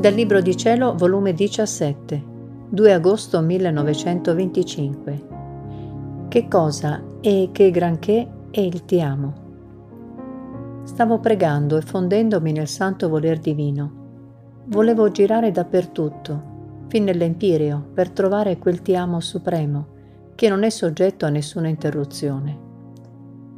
Dal Libro di Cielo, volume 17, 2 agosto 1925. Che cosa e che granché è il ti amo? Stavo pregando e fondendomi nel santo voler divino. Volevo girare dappertutto, fin nell'empireo, per trovare quel ti amo supremo, che non è soggetto a nessuna interruzione.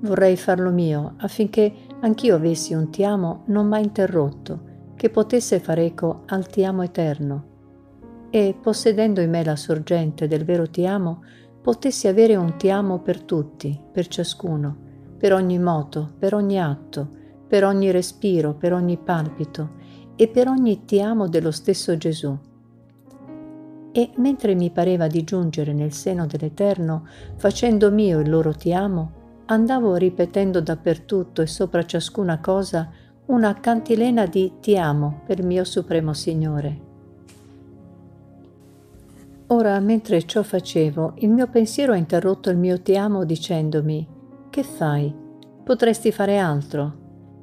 Vorrei farlo mio affinché anch'io avessi un ti amo non mai interrotto, che potesse far eco al ti amo eterno e, possedendo in me la sorgente del vero ti amo, potessi avere un ti amo per tutti, per ciascuno, per ogni moto, per ogni atto, per ogni respiro, per ogni palpito e per ogni ti amo dello stesso Gesù. E mentre mi pareva di giungere nel seno dell'Eterno, facendo mio il loro ti amo, andavo ripetendo dappertutto e sopra ciascuna cosa una cantilena di Ti amo per mio Supremo Signore. Ora, mentre ciò facevo, il mio pensiero ha interrotto il mio Ti amo dicendomi, che fai? Potresti fare altro.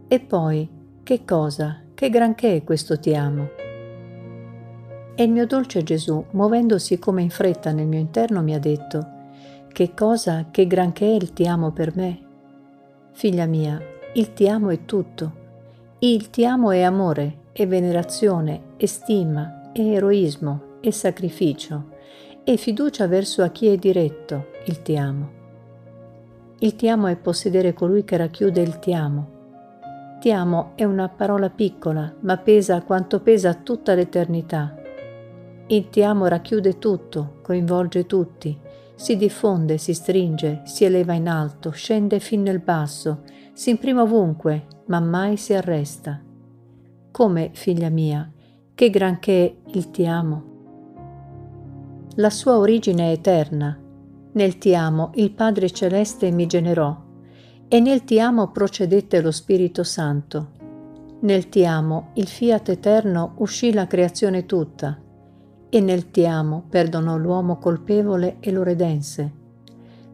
E poi, che cosa? Che granché è questo Ti amo? E il mio dolce Gesù, muovendosi come in fretta nel mio interno, mi ha detto, che cosa, che granché è il Ti amo per me? Figlia mia, il Ti amo è tutto il ti amo è amore, è venerazione, è stima, è eroismo, è sacrificio, è fiducia verso a chi è diretto, il ti amo. Il ti amo è possedere colui che racchiude il ti amo. Ti amo è una parola piccola, ma pesa quanto pesa tutta l'eternità. Il ti amo racchiude tutto, coinvolge tutti, si diffonde, si stringe, si eleva in alto, scende fin nel basso, si imprime ovunque, ma mai si arresta. Come, figlia mia, che granché il ti amo. La sua origine è eterna. Nel ti amo il Padre Celeste mi generò e nel ti amo procedette lo Spirito Santo. Nel ti amo il fiat eterno uscì la creazione tutta e nel ti amo perdonò l'uomo colpevole e lo redense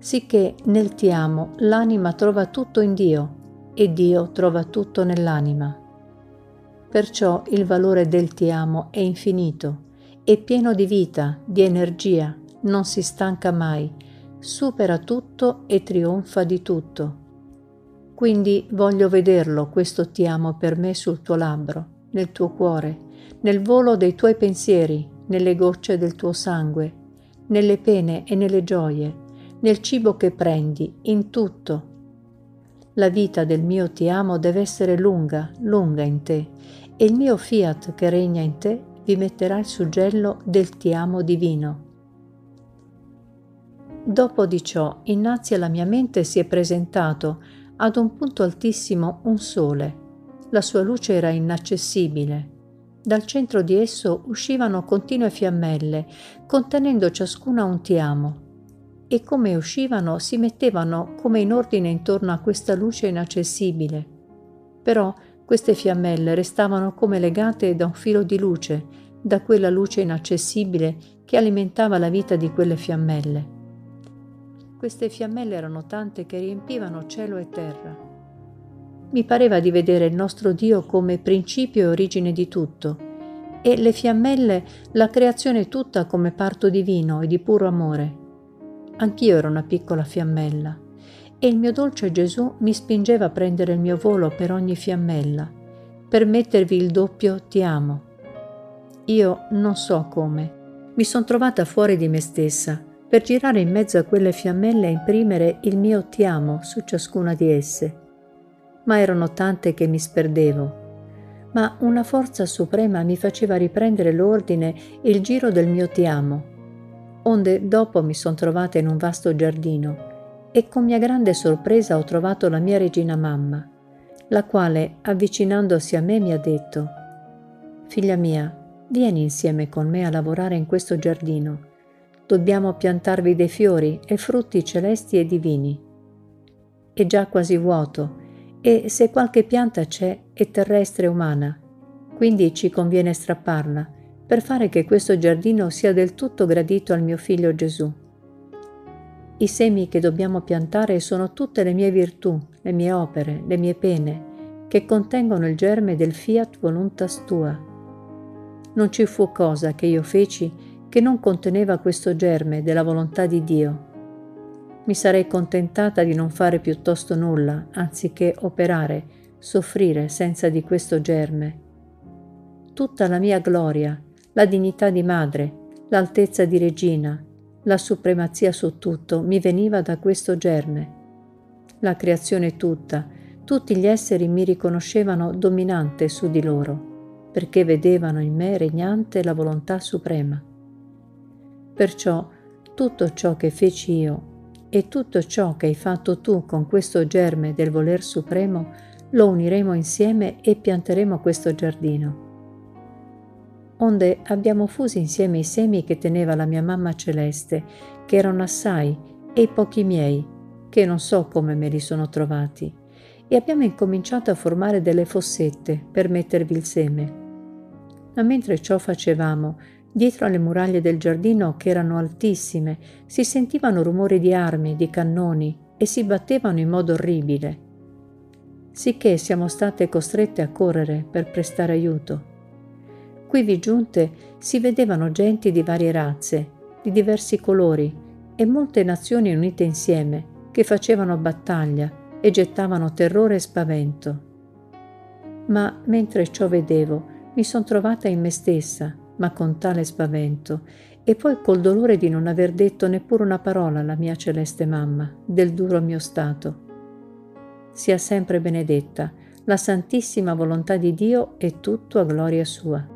sicché nel ti amo l'anima trova tutto in Dio e Dio trova tutto nell'anima. Perciò il valore del ti amo è infinito, è pieno di vita, di energia, non si stanca mai, supera tutto e trionfa di tutto. Quindi voglio vederlo questo ti amo per me sul tuo labbro, nel tuo cuore, nel volo dei tuoi pensieri, nelle gocce del tuo sangue, nelle pene e nelle gioie, nel cibo che prendi, in tutto. La vita del mio ti amo deve essere lunga, lunga in te, e il mio fiat che regna in te vi metterà il suggello del ti amo divino. Dopo di ciò, innanzi alla mia mente si è presentato ad un punto altissimo un sole. La sua luce era inaccessibile. Dal centro di esso uscivano continue fiammelle, contenendo ciascuna un ti amo e come uscivano si mettevano come in ordine intorno a questa luce inaccessibile. Però queste fiammelle restavano come legate da un filo di luce, da quella luce inaccessibile che alimentava la vita di quelle fiammelle. Queste fiammelle erano tante che riempivano cielo e terra. Mi pareva di vedere il nostro Dio come principio e origine di tutto, e le fiammelle la creazione tutta come parto divino e di puro amore. Anch'io ero una piccola fiammella e il mio dolce Gesù mi spingeva a prendere il mio volo per ogni fiammella, per mettervi il doppio ti amo. Io non so come. Mi sono trovata fuori di me stessa per girare in mezzo a quelle fiammelle e imprimere il mio ti amo su ciascuna di esse. Ma erano tante che mi sperdevo. Ma una forza suprema mi faceva riprendere l'ordine e il giro del mio ti amo onde dopo mi son trovata in un vasto giardino e con mia grande sorpresa ho trovato la mia regina mamma, la quale, avvicinandosi a me, mi ha detto Figlia mia, vieni insieme con me a lavorare in questo giardino. Dobbiamo piantarvi dei fiori e frutti celesti e divini. È già quasi vuoto e se qualche pianta c'è è terrestre umana, quindi ci conviene strapparla per fare che questo giardino sia del tutto gradito al mio figlio Gesù. I semi che dobbiamo piantare sono tutte le mie virtù, le mie opere, le mie pene, che contengono il germe del fiat voluntas tua. non ci fu cosa che io feci che non conteneva questo germe della volontà di Dio. Mi sarei contentata di non fare piuttosto nulla, anziché operare, soffrire senza di questo germe. Tutta la mia gloria, la dignità di madre, l'altezza di regina, la supremazia su tutto mi veniva da questo germe. La creazione tutta, tutti gli esseri mi riconoscevano dominante su di loro, perché vedevano in me regnante la volontà suprema. Perciò tutto ciò che feci io e tutto ciò che hai fatto tu con questo germe del voler supremo lo uniremo insieme e pianteremo questo giardino. Onde abbiamo fuso insieme i semi che teneva la mia mamma celeste, che erano assai, e i pochi miei, che non so come me li sono trovati e abbiamo incominciato a formare delle fossette per mettervi il seme. Ma mentre ciò facevamo, dietro alle muraglie del giardino, che erano altissime, si sentivano rumori di armi, di cannoni e si battevano in modo orribile. Sicché siamo state costrette a correre per prestare aiuto. Quivi giunte si vedevano genti di varie razze, di diversi colori e molte nazioni unite insieme che facevano battaglia e gettavano terrore e spavento. Ma mentre ciò vedevo, mi son trovata in me stessa, ma con tale spavento, e poi col dolore di non aver detto neppure una parola alla mia celeste mamma del duro mio stato. Sia sempre benedetta la santissima volontà di Dio e tutto a gloria sua.